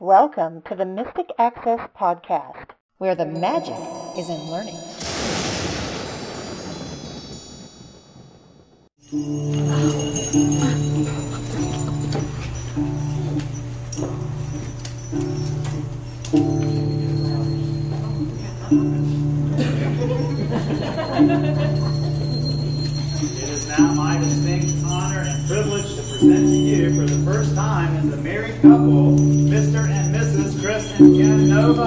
Welcome to the Mystic Access Podcast. where the magic is in learning. Hello,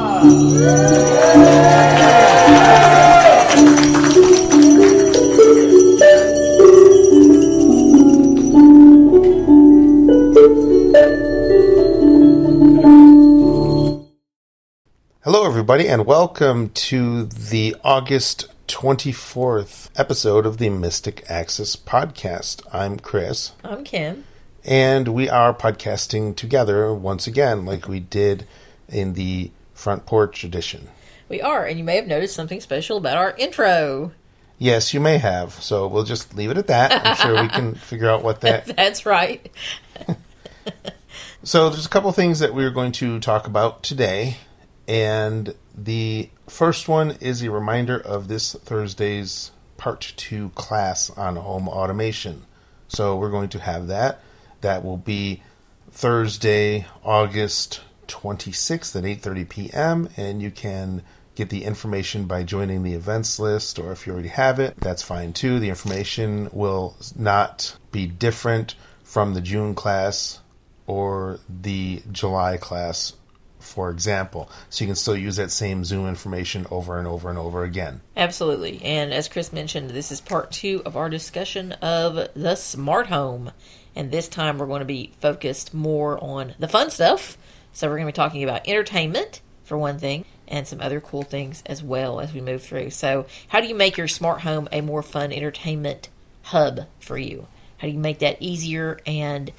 everybody, and welcome to the August 24th episode of the Mystic Access Podcast. I'm Chris, I'm Kim. and we are podcasting together once again, like we did in the Front Porch edition. We are, and you may have noticed something special about our intro. Yes, you may have, so we'll just leave it at that. I'm sure we can figure out what that. That's right. So, there's a couple things that we're going to talk about today, and the first one is a reminder of this Thursday's Part 2 class on home automation. So, we're going to have that. That will be Thursday, August 26th at 8:30 p.m. and you can get the information by joining the events list or if you already have it, that's fine too. The information will not be different from the June class or the July class, for example. So you can still use that same Zoom information over and over and over again. Absolutely. And as Chris mentioned, this is part two of our discussion of the smart home. And this time we're going to be focused more on the fun stuff. So we're going to be talking about entertainment, for one thing, and some other cool things as well as we move through. So, how do you make your smart home a more fun entertainment hub for you? How do you make that easier and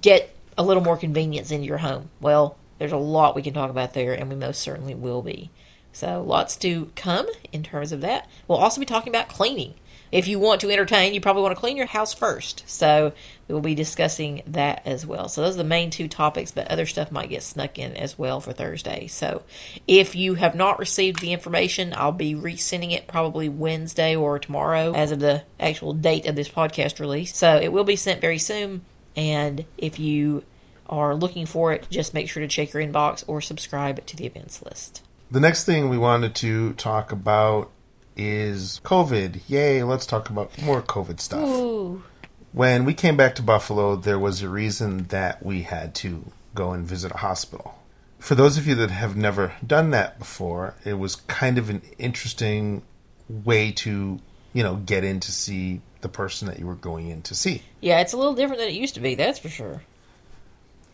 get a little more convenience into your home? Well, there's a lot we can talk about there, and we most certainly will be. So, lots to come in terms of that. We'll also be talking about cleaning. If you want to entertain, you probably want to clean your house first. So, we will be discussing that as well. So, those are the main two topics, but other stuff might get snuck in as well for Thursday. So, if you have not received the information, I'll be resending it probably Wednesday or tomorrow as of the actual date of this podcast release. So, it will be sent very soon. And if you are looking for it, just make sure to check your inbox or subscribe to the events list. The next thing we wanted to talk about is COVID. Yay, let's talk about more COVID stuff. Ooh. When we came back to Buffalo, there was a reason that we had to go and visit a hospital. For those of you that have never done that before, it was kind of an interesting way to, you know, get in to see the person that you were going in to see. Yeah, it's a little different than it used to be, that's for sure.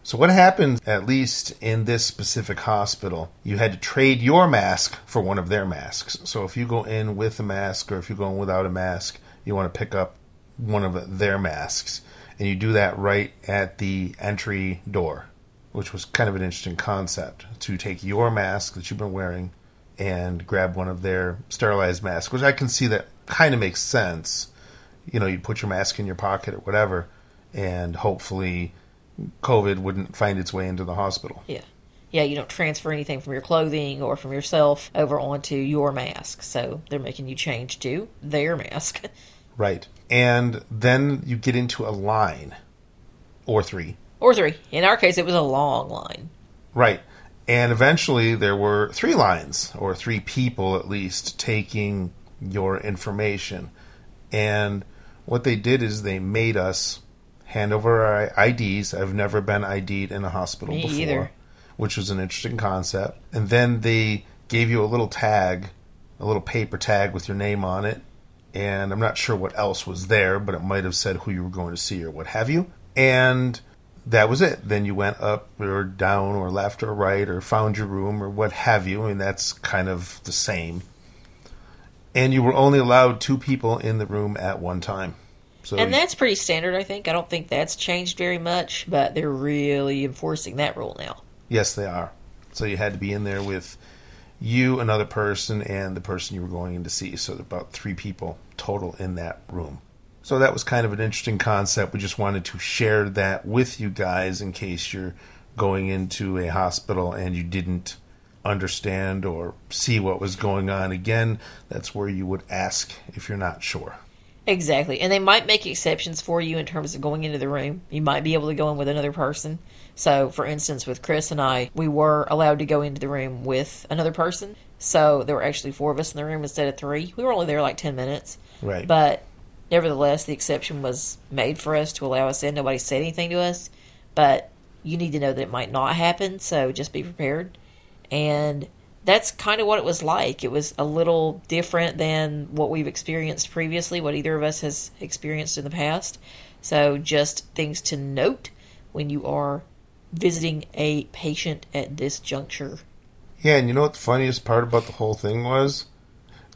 So, what happened, at least in this specific hospital, you had to trade your mask for one of their masks. So, if you go in with a mask or if you go in without a mask, you want to pick up one of their masks. And you do that right at the entry door, which was kind of an interesting concept to take your mask that you've been wearing and grab one of their sterilized masks, which I can see that kind of makes sense. You know, you put your mask in your pocket or whatever, and hopefully COVID wouldn't find its way into the hospital. Yeah. Yeah, you don't transfer anything from your clothing or from yourself over onto your mask. So they're making you change to their mask. Right. And then you get into a line or three. or three. In our case, it was a long line. Right. And eventually there were three lines or three people at least taking your information. And what they did is they made us hand over our IDs. I've never been ID'd in a hospital Me before, either. which was an interesting concept. And then they gave you a little tag, a little paper tag with your name on it. And I'm not sure what else was there, but it might have said who you were going to see or what have you. And that was it. Then you went up or down or left or right or found your room or what have you. I mean, that's kind of the same. And you were only allowed two people in the room at one time. So And that's pretty standard, I think. I don't think that's changed very much, but they're really enforcing that rule now. yes, they are. So you had to be in there with you, another person, and the person you were going in to see. So about three people total in that room. So that was kind of an interesting concept. We just wanted to share that with you guys in case you're going into a hospital and you didn't understand or see what was going on. Again, that's where you would ask if you're not sure. Exactly. And they might make exceptions for you in terms of going into the room. You might be able to go in with another person. So, for instance, with Chris and I, we were allowed to go into the room with another person. So, there were actually four of us in the room instead of three. We were only there like 10 minutes. Right. But nevertheless, the exception was made for us to allow us in. Nobody said anything to us. But you need to know that it might not happen. So, just be prepared. And that's kind of what it was like. It was a little different than what we've experienced previously, what either of us has experienced in the past. So, just things to note when you are visiting a patient at this juncture. Yeah, and you know what the funniest part about the whole thing was?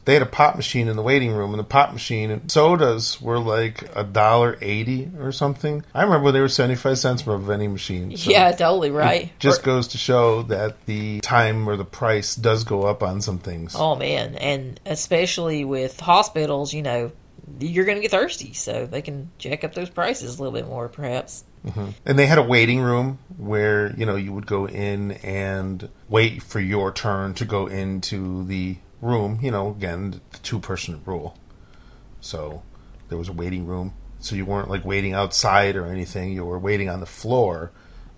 They had a pop machine in the waiting room, and the pop machine and sodas were like a dollar eighty or something. I remember they were seventy five cents from a vending machine. so yeah, totally right. Just Or- goes to show that the time or the price does go up on some things. Oh man, and especially with hospitals, you know, you're going to get thirsty, so they can jack up those prices a little bit more, perhaps. Mm-hmm. And they had a waiting room where, you know, you would go in and wait for your turn to go into the room. You know, again, the two person rule. So there was a waiting room. So you weren't like waiting outside or anything. You were waiting on the floor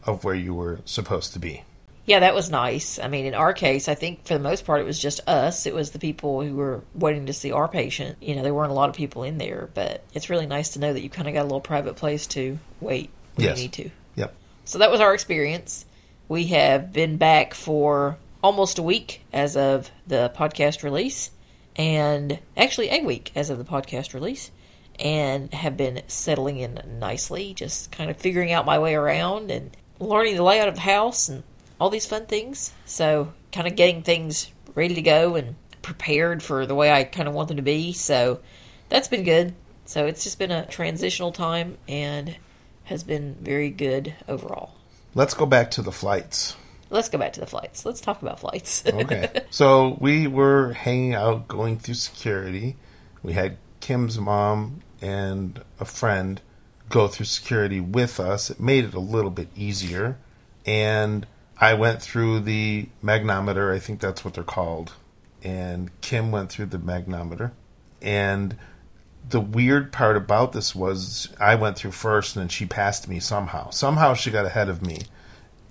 of where you were supposed to be. Yeah, that was nice. I mean, in our case, I think for the most part it was just us. It was the people who were waiting to see our patient. You know, there weren't a lot of people in there, but it's really nice to know that you kind of got a little private place to wait when Yes. you need to. Yep. So that was our experience. We have been back for almost a week as of the podcast release, and actually a week as of the podcast release, and have been settling in nicely, just kind of figuring out my way around and learning the layout of the house and all these fun things. So, kind of getting things ready to go and prepared for the way I kind of want them to be. So, that's been good. So, it's just been a transitional time and has been very good overall. Let's go back to the flights. Let's go back to the flights. Let's talk about flights. Okay. so we were hanging out, going through security. We had Kim's mom and a friend go through security with us. It made it a little bit easier. And I went through the magnometer. I think that's what they're called. And Kim went through the magnometer. And the weird part about this was I went through first and then she passed me somehow. Somehow she got ahead of me.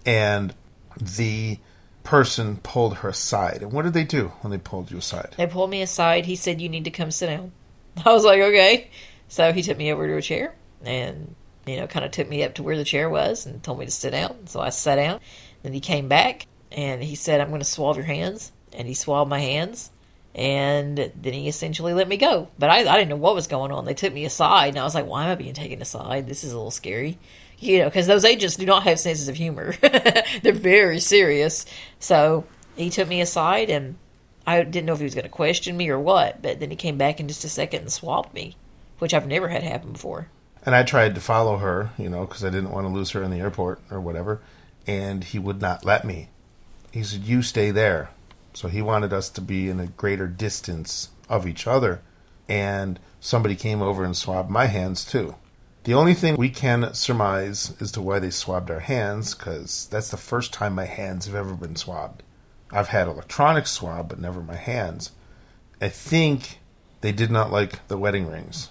And the person pulled her aside. And what did they do when they pulled you aside? they pulled me aside. He said, You need to come sit down. I was like, Okay. So he took me over to a chair and, you know, kind of took me up to where the chair was and told me to sit down. So I sat down. Then he came back and he said, I'm going to swab your hands. And he swabbed my hands. And then he essentially let me go. But I, I didn't know what was going on. They took me aside, and I was like, why am I being taken aside? This is a little scary. You know, because those agents do not have senses of humor. They're very serious. So he took me aside, and I didn't know if he was going to question me or what. But then he came back in just a second and swabbed me, which I've never had happen before. And I tried to follow her, you know, because I didn't want to lose her in the airport or whatever. And he would not let me. He said, You stay there. So he wanted us to be in a greater distance of each other. And somebody came over and swabbed my hands too. The only thing we can surmise as to why they swabbed our hands, because that's the first time my hands have ever been swabbed. I've had electronic swab, but never my hands. I think they did not like the wedding rings.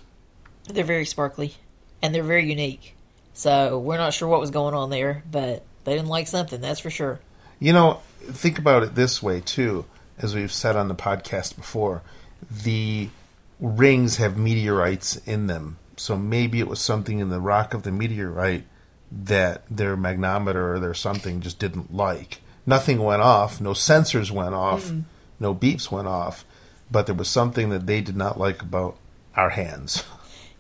They're very sparkly, and they're very unique. So we're not sure what was going on there, but they didn't like something, that's for sure. You know, think about it this way too, as we've said on the podcast before. The rings have meteorites in them, so maybe it was something in the rock of the meteorite that their magnometer or their something just didn't like. Nothing went off, no sensors went off, mm. no beeps went off, but there was something that they did not like about our hands.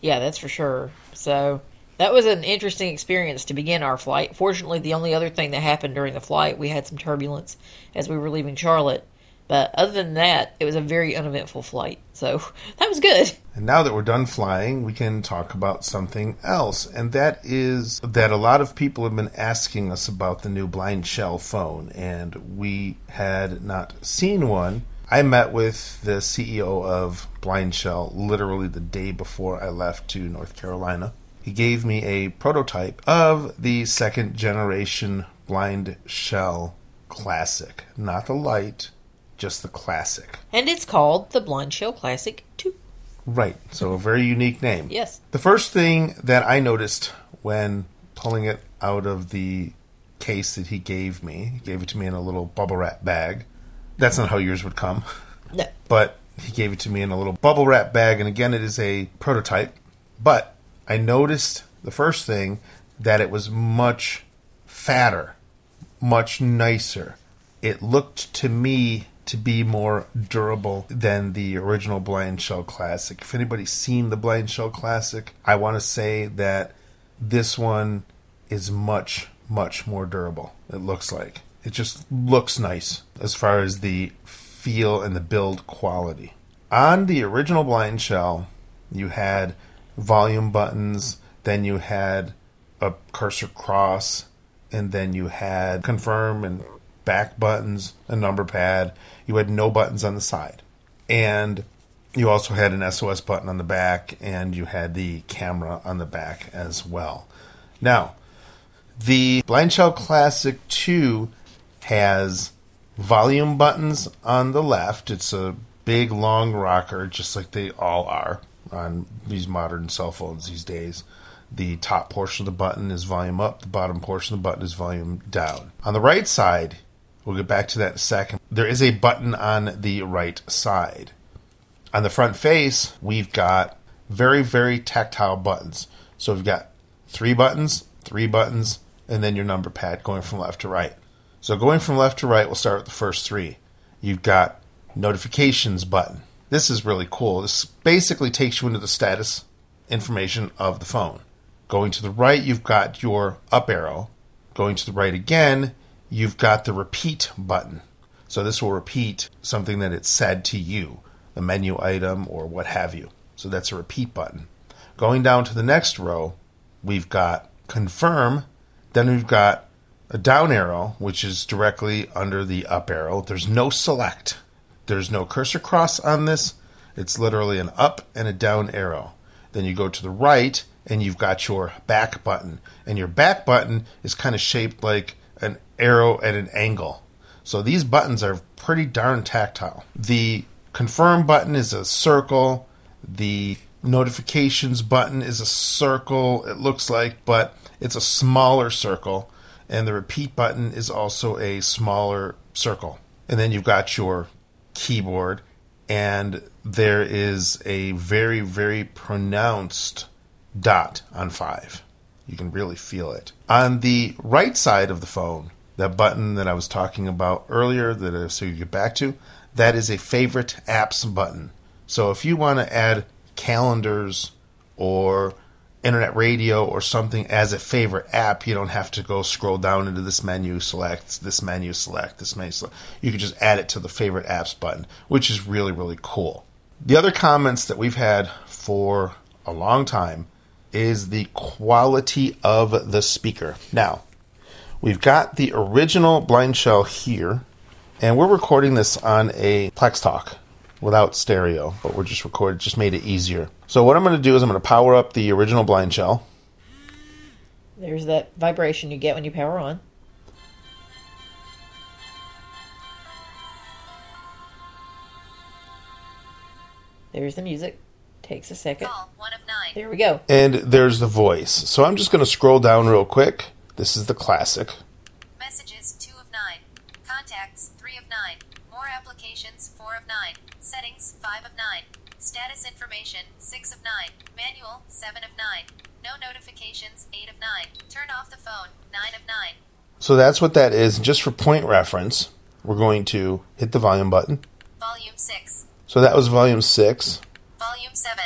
Yeah, that's for sure. So that was an interesting experience to begin our flight. Fortunately, the only other thing that happened during the flight, we had some turbulence as we were leaving Charlotte. But other than that, it was a very uneventful flight. So that was good. And now that we're done flying, we can talk about something else. And that is that a lot of people have been asking us about the new Blind Shell phone, and we had not seen one. I met with the CEO of Blind Shell literally the day before I left to North Carolina. He gave me a prototype of the second generation Blind Shell Classic. Not the light, just the classic. And it's called the Blind Shell Classic 2. Right, so a very unique name. Yes. The first thing that I noticed when pulling it out of the case that he gave me, he gave it to me in a little bubble wrap bag. That's not how yours would come, No. but he gave it to me in a little bubble wrap bag, and again, it is a prototype. But I noticed the first thing that it was much fatter, much nicer. It looked to me to be more durable than the original Blind Shell Classic. If anybody's seen the Blind Shell Classic, I want to say that this one is much, much more durable. It looks like. It just looks nice as far as the feel and the build quality. On the original Blind Shell, you had volume buttons, then you had a cursor cross, and then you had confirm and back buttons, a number pad. You had no buttons on the side. And you also had an SOS button on the back, and you had the camera on the back as well. Now, the Blind Classic 2 has volume buttons on the left. It's a big, long rocker, just like they all are on these modern cell phones these days. The top portion of the button is volume up, the bottom portion of the button is volume down. On the right side, we'll get back to that in a second, there is a button on the right side. On the front face, we've got very, very tactile buttons. So we've got three buttons, three buttons, and then your number pad going from left to right. So going from left to right, we'll start with the first three. You've got notifications button. This is really cool. This basically takes you into the status information of the phone. Going to the right, you've got your up arrow. Going to the right again, you've got the repeat button. So this will repeat something that it said to you, the menu item or what have you. So that's a repeat button. Going down to the next row, we've got confirm. Then we've got a down arrow, which is directly under the up arrow. There's no select. There's no cursor cross on this. It's literally an up and a down arrow. Then you go to the right and you've got your back button. And your back button is kind of shaped like an arrow at an angle. So these buttons are pretty darn tactile. The confirm button is a circle. The notifications button is a circle, it looks like, but it's a smaller circle. And the repeat button is also a smaller circle. And then you've got your keyboard, and there is a very, very pronounced dot on five. You can really feel it. On the right side of the phone, that button that I was talking about earlier, that I so you get back to, that is a favorite apps button. So if you want to add calendars or internet radio or something as a favorite app, you don't have to go scroll down into this menu, select this menu, select this menu. Select. You can just add it to the favorite apps button, which is really, really cool. The other comments that we've had for a long time is the quality of the speaker. Now, we've got the original blind shell here, and we're recording this on a Plex Talk without stereo, but we're just recorded, just made it easier. So what I'm going to do is I'm going to power up the original blind shell. There's that vibration you get when you power on. There's the music. Takes a second. Call one of nine. There we go. And there's the voice. So I'm just going to scroll down real quick. This is the classic. Messages two of nine. Contacts three of nine. More applications four of nine. Settings five of nine. Status information six of nine. Manual seven of nine. No notifications eight of nine. Turn off the phone nine of nine. So that's what that is. Just for point reference, we're going to hit the volume button. Volume six. So that was volume 6. Volume seven.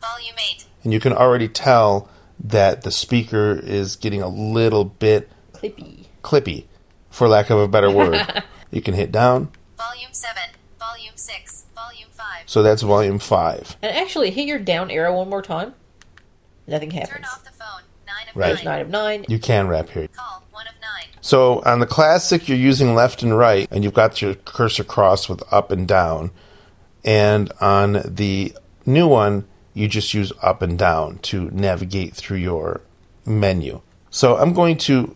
Volume eight. And you can already tell that the speaker is getting a little bit Clippy. clippy, for lack of a better word. you can hit down. Volume seven. Volume six. Volume five. So that's volume 5. And actually, hit your down arrow one more time. Nothing Turn happens. off the phone nine of Right. Nine. nine of nine. You can wrap here. Call one of nine. So on the classic, you're using left and right, and you've got your cursor crossed with up and down. And on the new one, you just use up and down to navigate through your menu. So I'm going to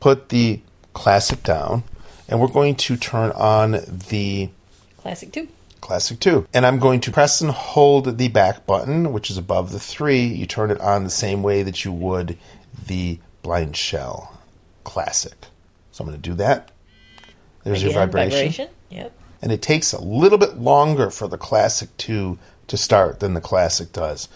put the Classic down, and we're going to turn on the Classic two. Classic 2. And I'm going to press and hold the back button, which is above the 3. You turn it on the same way that you would the blind shell Classic. So I'm going to do that. There's your Again, vibration. Yep. And it takes a little bit longer for the Classic 2 to start than the Classic does.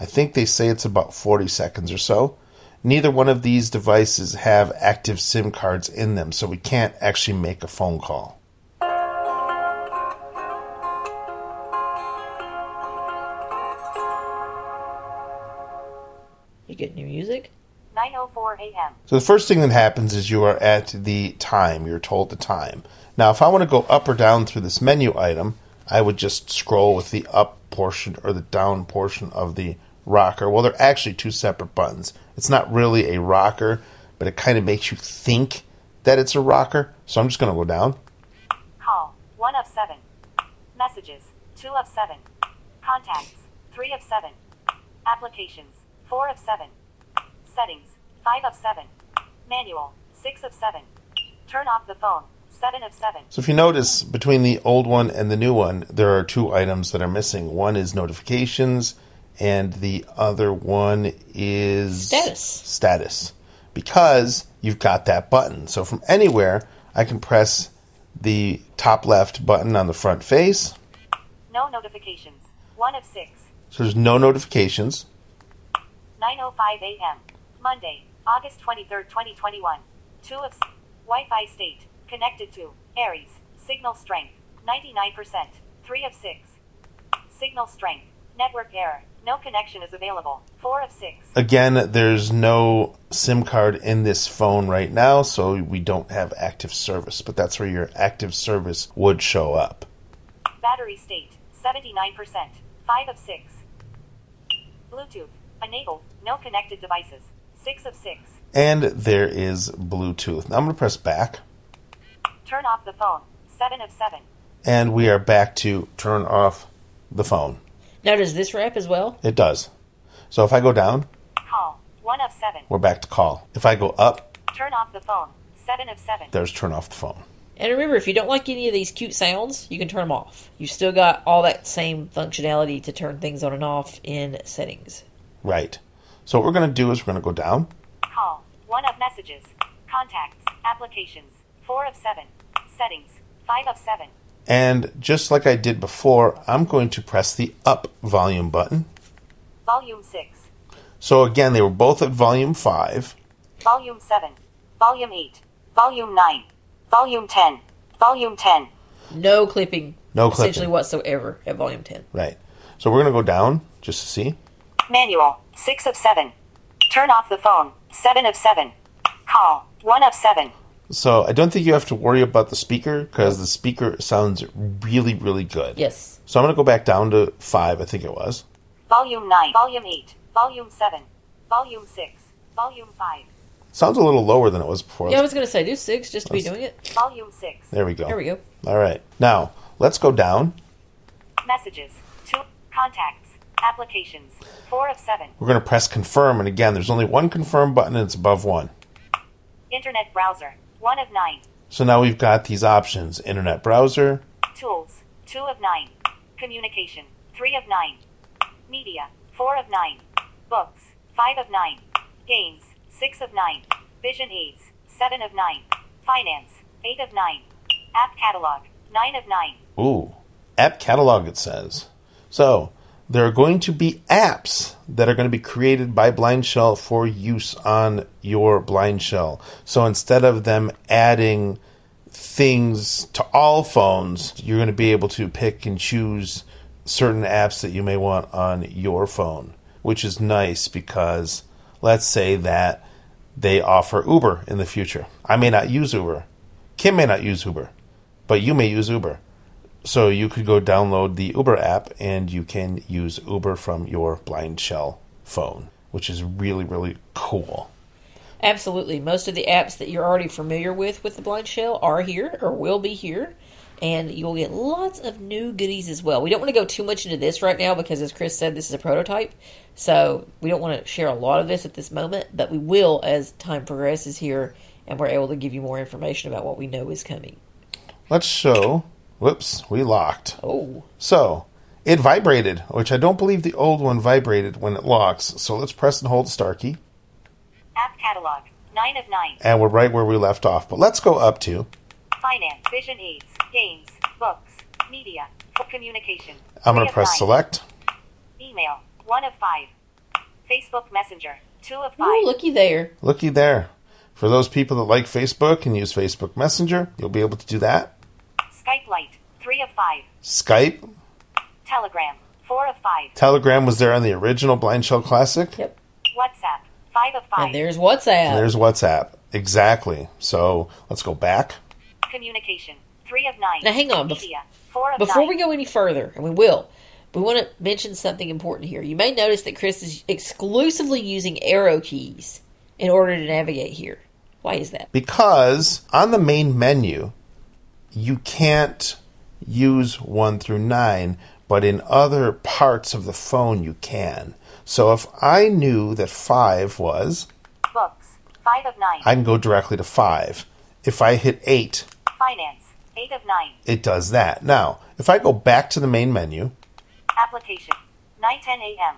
I think they say it's about 40 seconds or so. Neither one of these devices have active SIM cards in them, so we can't actually make a phone call. You get new music. 9:04 a.m. So the first thing that happens is you are at the time. You're told the time. Now, if I want to go up or down through this menu item, I would just scroll with the up portion or the down portion of the rocker. Well, they're actually two separate buttons. It's not really a rocker, but it kind of makes you think that it's a rocker. So I'm just going to go down. Call 1 of 7. Messages 2 of 7. Contacts 3 of 7. Applications 4 of 7. Settings 5 of 7. Manual 6 of 7. Turn off the phone 7 of 7. So if you notice, between the old one and the new one, there are two items that are missing. One is notifications, and the other one is Status. Status, because you've got that button. So from anywhere, I can press the top left button on the front face. No notifications 1 of 6. So there's no notifications. 9:05 a.m. Monday, August 23rd, 2021. 2 of s- Wi-Fi state connected to Aries. Signal strength 99%. 3 of 6. Signal strength. Network error. No connection is available. 4 of 6. Again, there's no SIM card in this phone right now, so we don't have active service. But that's where your active service would show up. Battery state 79%. 5 of 6. Bluetooth enabled. No connected devices. 6 of 6. And there is Bluetooth. Now I'm going to press back. Turn off the phone. 7 of 7. and we are back to turn off the phone. Now, does this wrap as well? It does. So if I go down, Call 1 of 7. we're back to call. If I go up, Turn off the phone. 7 of 7. there's turn off the phone. And remember, if you don't like any of these cute sounds, you can turn them off. You've still got all that same functionality to turn things on and off in settings. Right. So what we're going to do is we're going to go down. Call 1 of messages. Contacts. Applications. 4 of 7. Settings. 5 of 7. And just like I did before, I'm going to press the up volume button. Volume 6. So again, they were both at volume 5. Volume 7. Volume 8. Volume 9. Volume 10. Volume 10. No clipping. No clipping. Essentially clipping. whatsoever at volume 10. Right. So we're going to go down just to see. Manual. 6 of 7. Turn off the phone. 7 of 7. Call. 1 of 7. So I don't think you have to worry about the speaker because the speaker sounds really, really good. Yes. So I'm going to go back down to 5, I think it was. Volume 9. Volume 8. Volume 7. Volume 6. Volume 5. Sounds a little lower than it was before. Yeah, I was going to say do six just to be doing it. Volume 6. There we go. There we go. All right. Now, let's go down. Messages. 2. Contacts. Applications. 4 of 7. We're going to press confirm. And again, there's only one confirm button and it's above one. Internet browser. 1 of 9. So now we've got these options internet browser, Tools. 2 of 9. Communication. 3 of 9. Media. 4 of 9. Books. 5 of 9. Games. 6 of 9. Vision aids. 7 of 9. Finance. 8 of 9. App catalog. 9 of 9. Ooh, app catalog, it says. So, there are going to be apps that are going to be created by Blind Shell for use on your Blind Shell. So, instead of them adding things to all phones, you're going to be able to pick and choose certain apps that you may want on your phone, which is nice because let's say that they offer Uber in the future. I may not use Uber. Kim may not use Uber, but you may use Uber. So you could go download the Uber app and you can use Uber from your blind shell phone, which is really, really cool. Absolutely. Most of the apps that you're already familiar with with the Blind Shell are here or will be here. And you'll get lots of new goodies as well. We don't want to go too much into this right now because, as Chris said, this is a prototype. So we don't want to share a lot of this at this moment, but we will as time progresses here and we're able to give you more information about what we know is coming. Let's show. Whoops, we locked. Oh, So it vibrated, which I don't believe the old one vibrated when it locks. So let's press and hold star key, App catalog. 9 of 9. and we're right where we left off. But let's go up to. Finance. Vision aids. Games. Books. Media. Communication. I'm going to press nine. select. Email. 1 of 5. Facebook Messenger. 2 of 5. Ooh, looky there. Looky there. For those people that like Facebook and use Facebook Messenger, you'll be able to do that. Skype Lite. 3 of 5. Skype, Telegram. 4 of 5. Telegram was there on the original Blind Shell Classic. Yep. WhatsApp. 5 of 5. And there's WhatsApp. There's WhatsApp. Exactly. So let's go back. Communication. 3 of 9. Now, hang on, bef- Media. 4 of Before 9. we go any further, and we will, we want to mention something important here. You may notice that Chris is exclusively using arrow keys in order to navigate here. Why is that? Because on the main menu, you can't use 1 through 9, but in other parts of the phone you can. So if I knew that 5 was, Books. 5 of 9. I can go directly to 5. If I hit 8, Finance. 8 of 9. it does that. Now, if I go back to the main menu, Application. 9:10 a.m.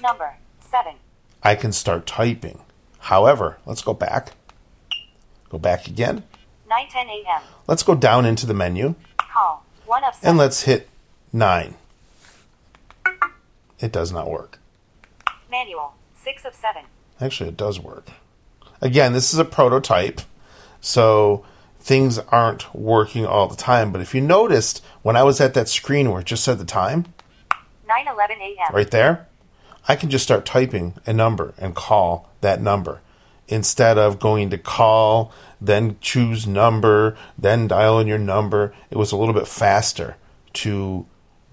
Number 7. I can start typing. However, let's go back. Go back again. 9:10 a.m. Let's go down into the menu Call. 1 of 7. and let's hit 9. It does not work. Manual. 6 of 7. Actually, it does work. Again, this is a prototype, so things aren't working all the time. But if you noticed, when I was at that screen where it just said the time, 9:11 a.m. right there, I can just start typing a number and call that number instead of going to call, then choose number, then dial in your number. It was a little bit faster to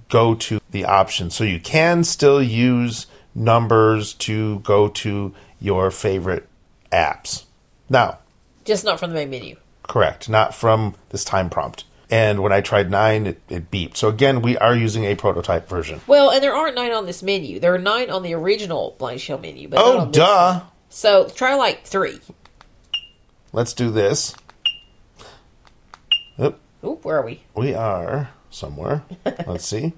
go to the option. So you can still use numbers to go to your favorite apps. Now, Just not from the main menu. correct, not from this time prompt. And when I tried 9, it, it beeped. So again, we are using a prototype version. Well, and there aren't nine on this menu. There are nine on the original blind shell menu. But Oh, duh. One. So try like three. Let's do this. Oop, Oop, where are we? we are somewhere. Let's see.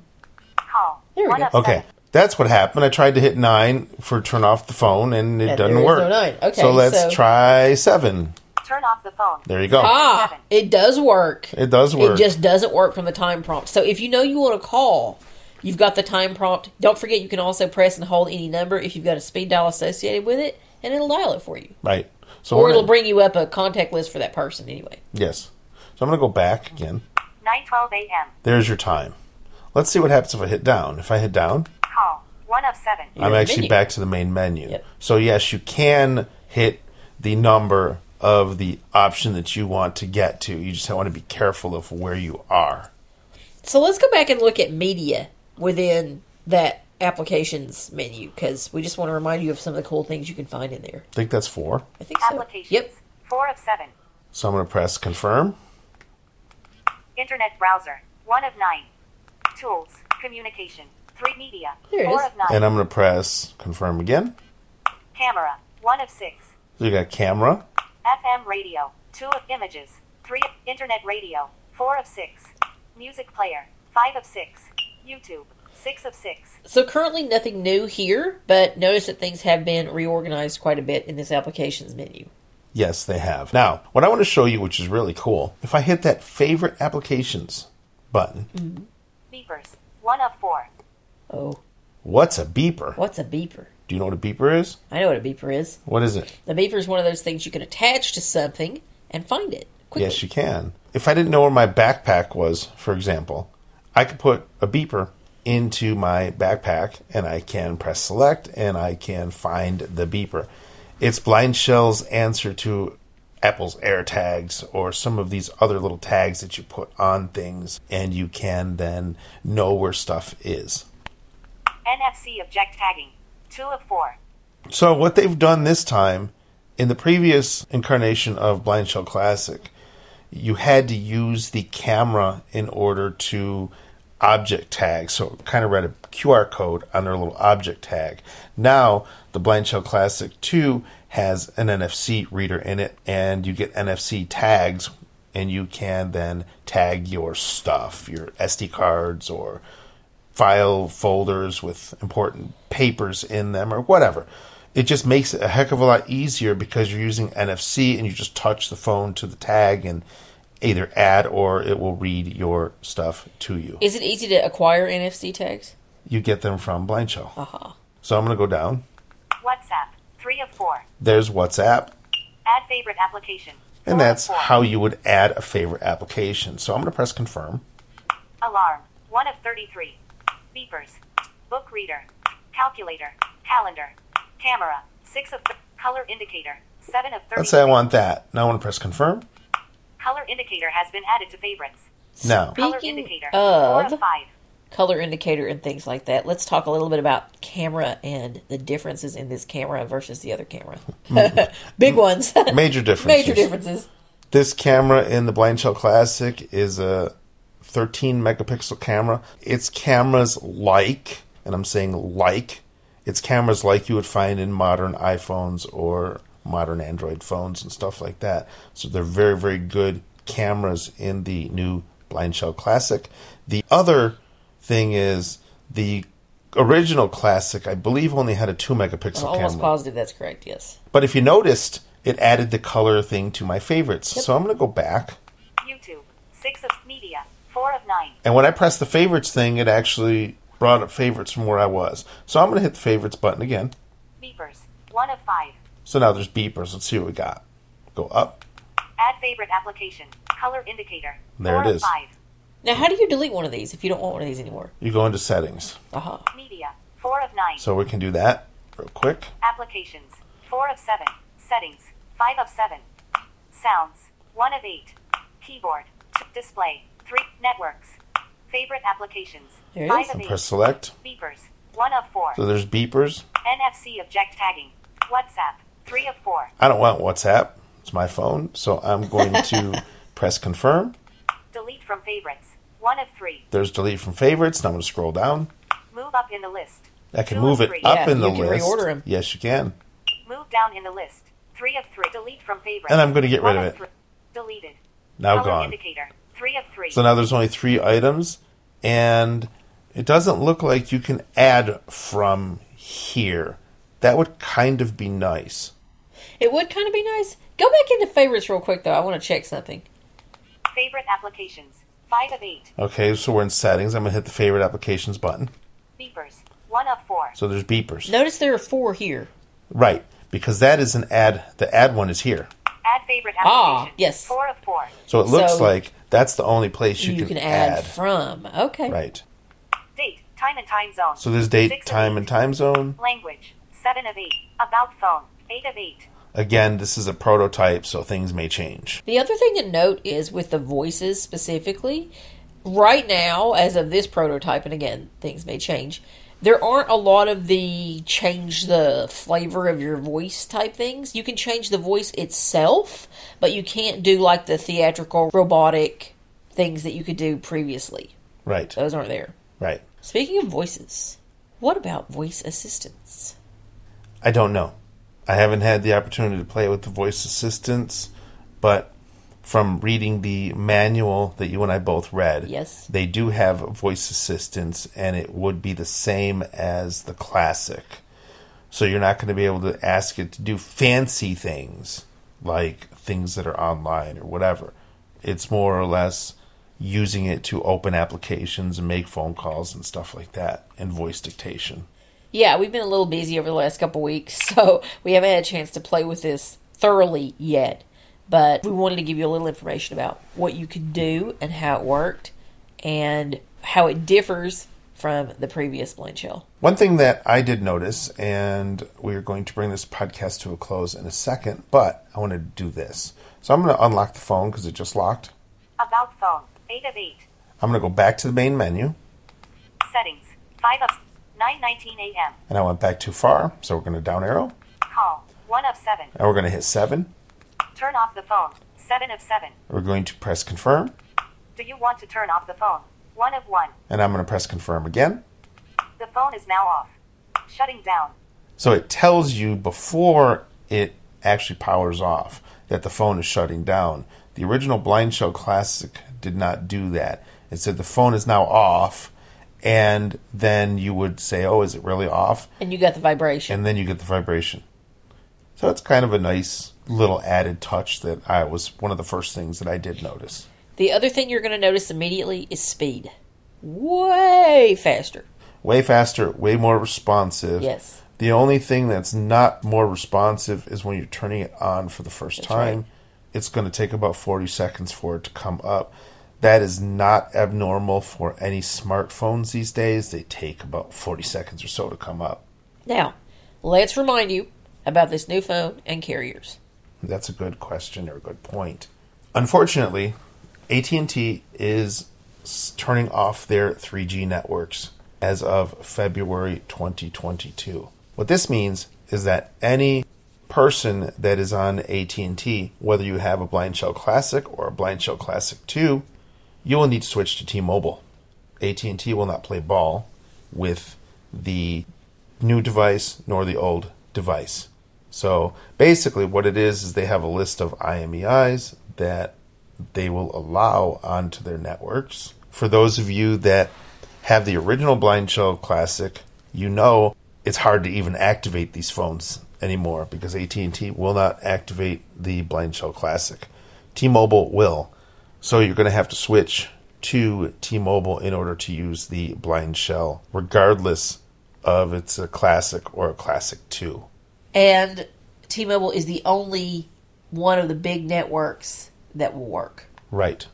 Call. There we 1 go. Okay, that's what happened. I tried to hit 9 for turn off the phone and it And doesn't work. no nine. Okay, so let's so- try 7. Turn off the phone. There you go. Ah, Seven. it does work. It does work. It just doesn't work from the time prompt. So if you know you want to call, you've got the time prompt. Don't forget you can also press and hold any number if you've got a speed dial associated with it, and it'll dial it for you. right. So Or we're it'll bring you up a contact list for that person anyway. Yes. So I'm going to go back again. 9:12 a.m. There's your time. Let's see what happens if I hit down. If I hit down, Call. 1 of 7. You're I'm in the actually menu. back to the main menu. Yep. So yes, you can hit the number of the option that you want to get to. You just want to be careful of where you are. So let's go back and look at media within that applications menu because we just want to remind you of some of the cool things you can find in there. I think that's four. I think so. Applications. Yep. 4 of 7. So I'm going to press confirm. Internet browser. 1 of 9. Tools. Communication. 3 media. There 4 is. of 9. And I'm going to press confirm again. Camera. 1 of 6. So you got camera. FM radio. 2 of images. 3 of internet radio. 4 of 6. Music player. 5 of 6. YouTube. 6 of 6. So currently nothing new here, but notice that things have been reorganized quite a bit in this applications menu. Yes, they have. Now, what I want to show you, which is really cool, if I hit that favorite applications button, mm-hmm. Beepers. 1 of 4. Oh, what's a beeper? what's a beeper? Do you know what a beeper is? I know what a beeper is. What is it? A beeper is one of those things you can attach to something and find it quickly. Yes, you can. If I didn't know where my backpack was, for example, I could put a beeper into my backpack and I can press select and I can find the beeper. It's Blind Shell's answer to Apple's AirTags or some of these other little tags that you put on things and you can then know where stuff is. NFC object tagging. 2 of 4. So what they've done this time, in the previous incarnation of Blind Shell Classic, you had to use the camera in order to object tag. So kind of read a QR code on their little object tag. Now the Blind Shell Classic 2 has an NFC reader in it, and you get NFC tags, and you can then tag your stuff, your SD cards or file folders with important papers in them or whatever. It just makes it a heck of a lot easier because you're using NFC and you just touch the phone to the tag and either add or it will read your stuff to you. Is it easy to acquire NFC tags? You get them from Blind Shell. Uh-huh. So I'm going to go down. WhatsApp. 3 of 4. There's WhatsApp, Add favorite application. and Four that's how you would add a favorite application. So I'm going to press confirm. Alarm. 1 of 33. Beepers. Book reader. Calculator. Calendar. Camera. 6 of th- color indicator. 7 of 33. Let's say I want that. Now I want to press confirm. Color indicator has been added to favorites. Now, Color Speaking indicator. 4 of of 5. color indicator and things like that, let's talk a little bit about camera and the differences in this camera versus the other camera. Mm-hmm. Big ones. major differences. Major differences. This camera in the Blind Shell Classic is a 13 megapixel camera. It's cameras like, and I'm saying like, it's cameras like you would find in modern iPhones or modern Android phones and stuff like that. So they're very, very good cameras in the new Blind Shell Classic. The other thing is the original Classic, I believe, only had a 2 megapixel I'm almost camera. positive that's correct, yes. But if you noticed, it added the color thing to my favorites. So I'm going to go back. YouTube. 6 of media. 4 of 9. And when I pressed the favorites thing, it actually brought up favorites from where I was. So I'm going to hit the favorites button again. Beepers. 1 of 5. So now there's beepers. Let's see what we got. Go up. Add favorite application. Color indicator. There 4 it 5. Now, how do you delete one of these if you don't want one of these anymore? You go into settings. Uh-huh. Media. 4 of 9. So we can do that real quick. Applications. 4 of 7. Settings. 5 of 7. Sounds. 1 of 8. Keyboard. T- display. 3. Networks. Favorite applications. There it 5 is. of And 8. press select. Beepers. 1 of 4. So there's beepers. NFC object tagging. WhatsApp. 3 of 4. I don't want WhatsApp. It's my phone. So I'm going to press confirm. Delete from favorites. 1 of 3. There's delete from favorites. Now I'm going to scroll down. Move up in the list. I can Two move it up Yeah, in the you can list. reorder 'em. Yes, you can. Move down in the list. 3 of 3. Delete from favorites. And I'm gonna get rid One of it. three. Deleted. Now Color gone. indicator. 3 of 3. So now there's only three items, and it doesn't look like you can add from here. That would kind of be nice. It would kind of be nice. Go back into favorites real quick, though. I want to check something. Favorite applications. 5 of 8. Okay, so we're in settings. I'm gonna hit the favorite applications button. Beepers. 1 of 4. So there's beepers. Notice there are four here. Right, because that is an ad. The ad one is here. Add favorite Ah, yes. 4 of 4. So it looks So- like that's the only place you, You, can, add, from. Okay. Right. Date. Time and time zone. So there's date, Six of time, eight. and time zone. Language. 7 of 8. About phone. 8 of 8. Again, this is a prototype, so things may change. The other thing to note is with the voices specifically, right now, as of this prototype, and again, things may change, there aren't a lot of the change the flavor of your voice type things. You can change the voice itself, but you can't do like the theatrical, robotic things that you could do previously. Right. Those aren't there. Right. Speaking of voices, what about voice assistants? I don't know. I haven't had the opportunity to play with the voice assistants, but from reading the manual that you and I both read, Yes. they do have voice assistants, and it would be the same as the classic. So you're not going to be able to ask it to do fancy things like things that are online or whatever. It's more or less using it to open applications and make phone calls and stuff like that, and voice dictation. Yeah, we've been a little busy over the last couple weeks, so we haven't had a chance to play with this thoroughly yet. But we wanted to give you a little information about what you could do and how it worked and how it differs from the previous blind shell. One thing that I did notice, and we're going to bring this podcast to a close in a second, but I want to do this. So I'm going to unlock the phone because it just locked. About phone. 8 of 8. I'm going to go back to the main menu, Settings. 5 of 9:19 a.m. and I went back too far, so we're going to down arrow, Call. 1 of 7. and we're going to hit 7. Turn off the phone. 7 of 7. We're going to press confirm, Do you want to turn off the phone? 1 of 1. and I'm going to press confirm again. The phone is now off. Shutting down. So it tells you before it actually powers off, that the phone is shutting down. The original Blind Shell Classic did not do that. It said the phone is now off, and then you would say, "Oh, is it really off?" And you get the vibration. And then you get the vibration. So it's kind of a nice little added touch that I was one of the first things that I did notice. the other thing you're going to notice immediately is speed. Way faster. Way faster, way more responsive. Yes. The only thing that's not more responsive is when you're turning it on for the first That's time. right. It's going to take about 40 seconds for it to come up. That is not abnormal for any smartphones these days. They take about 40 seconds or so to come up. Now, let's remind you about this new phone and carriers. That's a good question or a good point. Unfortunately, AT&T is turning off their 3G networks as of February 2022. What this means is that any person that is on AT&T, whether you have a Blind Shell Classic or a Blind Shell Classic 2, you will need to switch to T-Mobile. AT&T will not play ball with the new device nor the old device. So basically, what it is is they have a list of IMEIs that they will allow onto their networks. For those of you that have the original Blind Shell Classic, you know it's hard to even activate these phones anymore because AT&T will not activate the Blind Shell Classic. T-Mobile will. So you're going to have to switch to T-Mobile in order to use the Blind Shell regardless of it's a classic or a classic 2. And T Mobile is the only one of the big networks that will work. Right.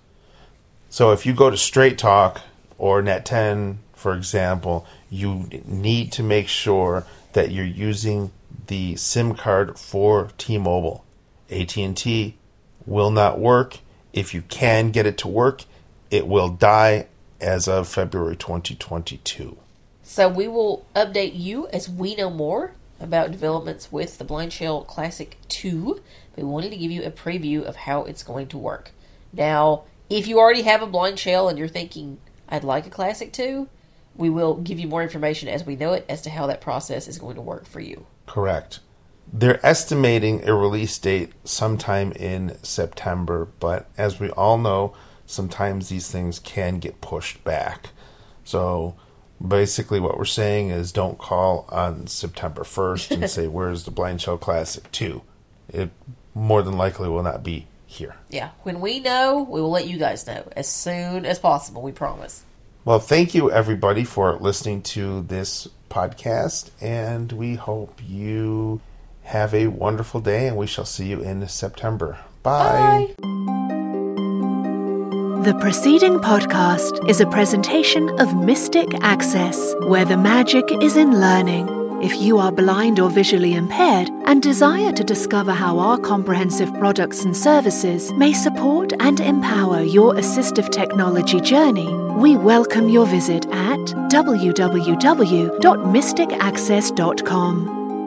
So if you go to Straight Talk or Net10, for example, you need to make sure that you're using the SIM card for T-Mobile. AT&T will not work. If you can get it to work, it will die as of February 2022. So we will update you as we know more about developments with the Blind Shell Classic 2. We wanted to give you a preview of how it's going to work. Now, if you already have a Blind Shell and you're thinking, I'd like a Classic 2, we will give you more information as we know it as to how that process is going to work for you. Correct. They're estimating a release date sometime in September, but as we all know, sometimes these things can get pushed back. So basically, what we're saying is don't call on September 1st and say, Where's the Blind Shell Classic 2? It more than likely will not be here. Yeah, when we know, we will let you guys know as soon as possible, we promise. Well, thank you everybody for listening to this podcast, and we hope you have a wonderful day, and we shall see you in September. Bye. The preceding podcast is a presentation of Mystic Access, where the magic is in learning. If you are blind or visually impaired and desire to discover how our comprehensive products and services may support and empower your assistive technology journey, we welcome your visit at www.mysticaccess.com.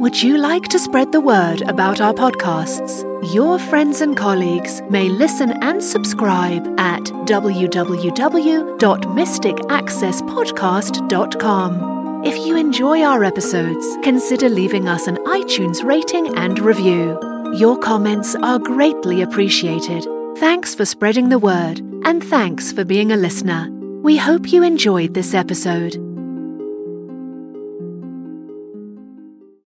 Would you like to spread the word about our podcasts? Your friends and colleagues may listen and subscribe at www.mysticaccesspodcast.com. If you enjoy our episodes, consider leaving us an iTunes rating and review. Your comments are greatly appreciated. Thanks for spreading the word, and thanks for being a listener. We hope you enjoyed this episode.